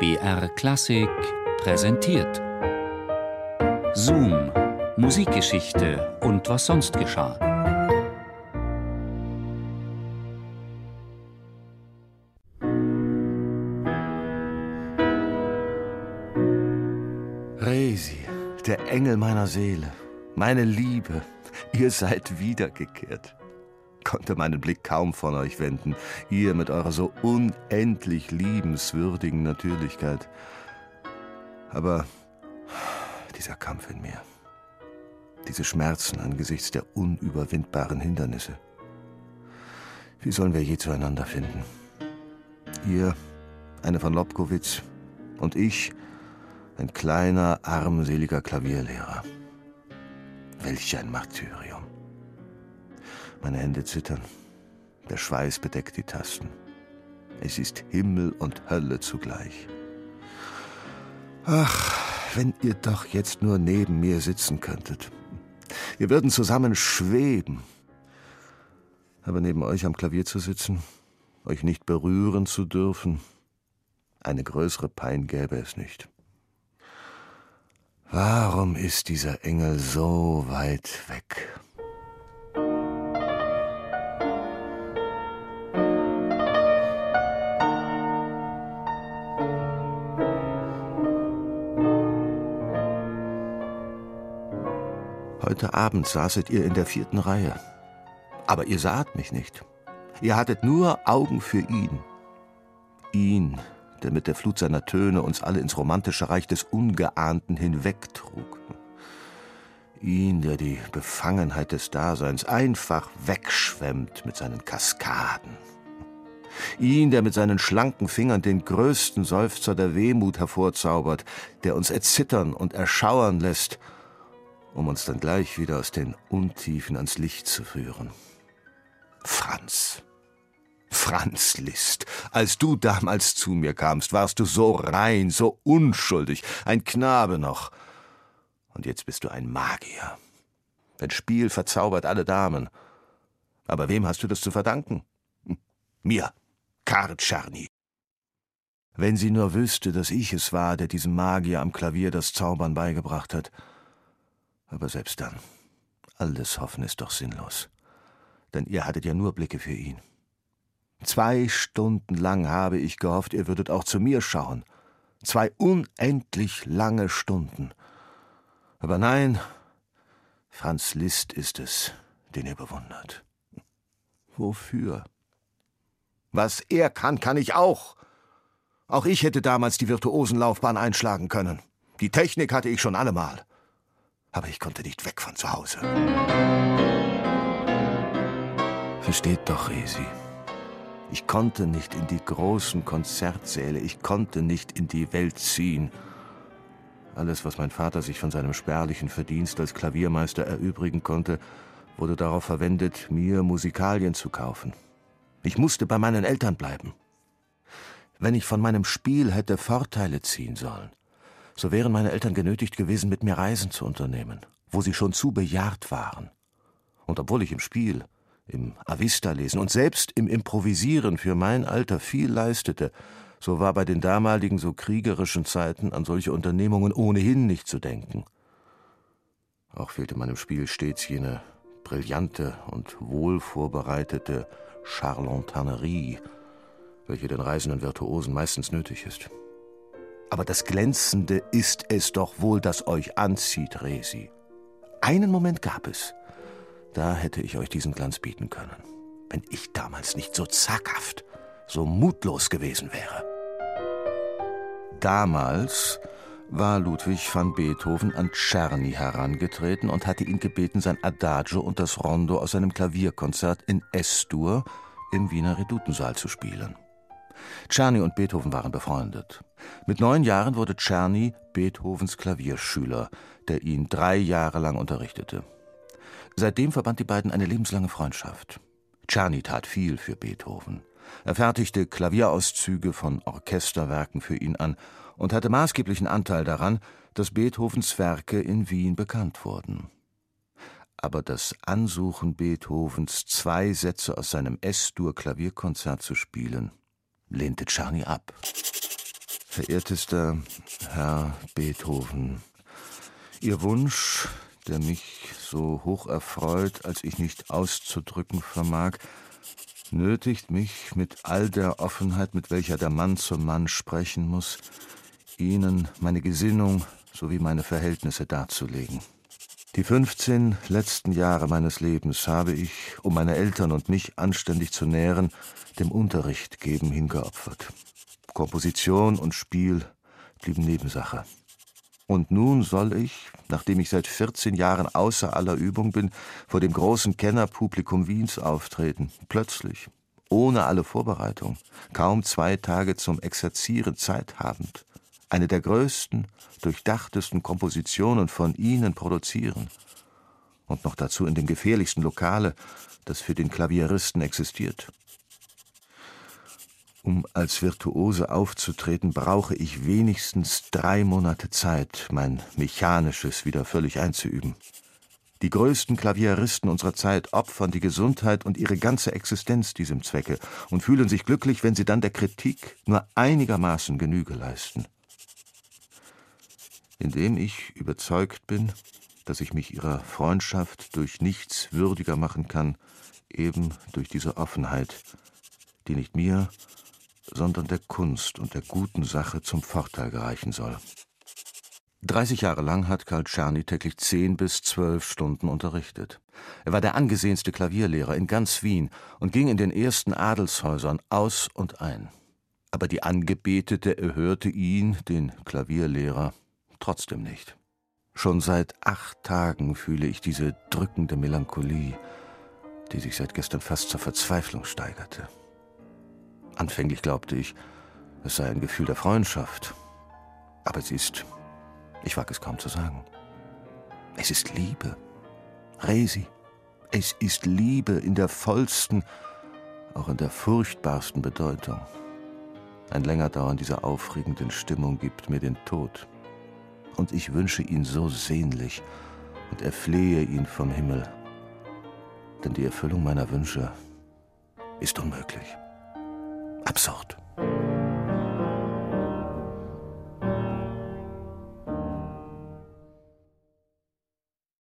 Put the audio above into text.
BR Klassik präsentiert. Zoom, Musikgeschichte und was sonst geschah. Resi, der Engel meiner Seele, meine Liebe, ihr seid wiedergekehrt. Konnte meinen Blick kaum von euch wenden, ihr mit eurer so unendlich liebenswürdigen Natürlichkeit. Aber dieser Kampf in mir, diese Schmerzen angesichts der unüberwindbaren Hindernisse. Wie sollen wir je zueinander finden? Ihr, eine von Lobkowitz, und ich, ein kleiner, armseliger Klavierlehrer. Welch ein Martyrium. Meine Hände zittern. Der Schweiß bedeckt die Tasten. Es ist Himmel und Hölle zugleich. Ach, wenn ihr doch jetzt nur neben mir sitzen könntet. Wir würden zusammen schweben. Aber neben euch am Klavier zu sitzen, euch nicht berühren zu dürfen, eine größere Pein gäbe es nicht. Warum ist dieser Engel so weit weg? Heute Abend saßet ihr in der vierten Reihe. Aber ihr saht mich nicht. Ihr hattet nur Augen für ihn. Ihn, der mit der Flut seiner Töne uns alle ins romantische Reich des Ungeahnten hinwegtrug. Ihn, der die Befangenheit des Daseins einfach wegschwemmt mit seinen Kaskaden. Ihn, der mit seinen schlanken Fingern den größten Seufzer der Wehmut hervorzaubert, der uns erzittern und erschauern lässt, um uns dann gleich wieder aus den Untiefen ans Licht zu führen. Franz. Franz Liszt, als du damals zu mir kamst, warst du so rein, so unschuldig, ein Knabe noch. Und jetzt bist du ein Magier. Dein Spiel verzaubert alle Damen. Aber wem hast du das zu verdanken? Mir, Karl. Wenn sie nur wüsste, dass ich es war, der diesem Magier am Klavier das Zaubern beigebracht hat. Aber selbst dann, alles Hoffen ist doch sinnlos. Denn ihr hattet ja nur Blicke für ihn. Zwei Stunden lang habe ich gehofft, ihr würdet auch zu mir schauen. Zwei unendlich lange Stunden. Aber nein, Franz Liszt ist es, den ihr bewundert. Wofür? Was er kann, kann ich auch. Auch ich hätte damals die Virtuosenlaufbahn einschlagen können. Die Technik hatte ich schon allemal. Aber ich konnte nicht weg von zu Hause. Versteht doch, Resi. Ich konnte nicht in die großen Konzertsäle, ich konnte nicht in die Welt ziehen. Alles, was mein Vater sich von seinem spärlichen Verdienst als Klaviermeister erübrigen konnte, wurde darauf verwendet, mir Musikalien zu kaufen. Ich musste bei meinen Eltern bleiben. Wenn ich von meinem Spiel hätte Vorteile ziehen sollen, so wären meine Eltern genötigt gewesen, mit mir Reisen zu unternehmen, wo sie schon zu bejahrt waren. Und obwohl ich im Spiel im Avista-Lesen und selbst im Improvisieren für mein Alter viel leistete, so war bei den damaligen so kriegerischen Zeiten an solche Unternehmungen ohnehin nicht zu denken. Auch fehlte meinem Spiel stets jene brillante und wohl vorbereitete Charlatanerie, welche den reisenden Virtuosen meistens nötig ist. Aber das Glänzende ist es doch wohl, das euch anzieht, Resi. Einen Moment gab es, da hätte ich euch diesen Glanz bieten können, wenn ich damals nicht so zaghaft, so mutlos gewesen wäre. Damals war Ludwig van Beethoven an Czerny herangetreten und hatte ihn gebeten, sein Adagio und das Rondo aus seinem Klavierkonzert in S-Dur im Wiener Redutensaal zu spielen. Czerny und Beethoven waren befreundet. Mit neun Jahren wurde Czerny Beethovens Klavierschüler, der ihn drei Jahre lang unterrichtete. Seitdem verband die beiden eine lebenslange Freundschaft. Czerny tat viel für Beethoven. Er fertigte Klavierauszüge von Orchesterwerken für ihn an und hatte maßgeblichen Anteil daran, dass Beethovens Werke in Wien bekannt wurden. Aber das Ansuchen Beethovens, zwei Sätze aus seinem S-Dur Klavierkonzert zu spielen, lehnte Czerny ab. Verehrtester Herr Beethoven, Ihr Wunsch, der mich so hoch erfreut, als ich nicht auszudrücken vermag, nötigt mich mit all der Offenheit, mit welcher der Mann zum Mann sprechen muss, Ihnen meine Gesinnung sowie meine Verhältnisse darzulegen. Die 15 letzten Jahre meines Lebens habe ich, um meine Eltern und mich anständig zu nähren, dem Unterricht geben hingeopfert. Komposition und Spiel blieben Nebensache. Und nun soll ich, nachdem ich seit 14 Jahren außer aller Übung bin, vor dem großen Kennerpublikum Wiens auftreten, plötzlich, ohne alle Vorbereitung, kaum zwei Tage zum Exerzieren Zeit habend, eine der größten, durchdachtesten Kompositionen von Ihnen produzieren und noch dazu in dem gefährlichsten Lokale, das für den Klavieristen existiert. Um als Virtuose aufzutreten, brauche ich wenigstens drei Monate Zeit, mein Mechanisches wieder völlig einzuüben. Die größten Klavieristen unserer Zeit opfern die Gesundheit und ihre ganze Existenz diesem Zwecke und fühlen sich glücklich, wenn sie dann der Kritik nur einigermaßen Genüge leisten. Indem ich überzeugt bin, dass ich mich ihrer Freundschaft durch nichts würdiger machen kann, eben durch diese Offenheit, die nicht mir, sondern der Kunst und der guten Sache zum Vorteil gereichen soll. 30 Jahre lang hat Karl Czerny täglich zehn bis zwölf Stunden unterrichtet. Er war der angesehenste Klavierlehrer in ganz Wien und ging in den ersten Adelshäusern aus und ein. Aber die Angebetete erhörte ihn, den Klavierlehrer, trotzdem nicht. Schon seit acht Tagen fühle ich diese drückende Melancholie, die sich seit gestern fast zur Verzweiflung steigerte. Anfänglich glaubte ich, es sei ein Gefühl der Freundschaft. Aber es ist, ich wage es kaum zu sagen, es ist Liebe. Resi, es ist Liebe in der vollsten, auch in der furchtbarsten Bedeutung. Ein Längerdauern dieser aufregenden Stimmung gibt mir den Tod. Und ich wünsche ihn so sehnlich und erflehe ihn vom Himmel. Denn die Erfüllung meiner Wünsche ist unmöglich absurd.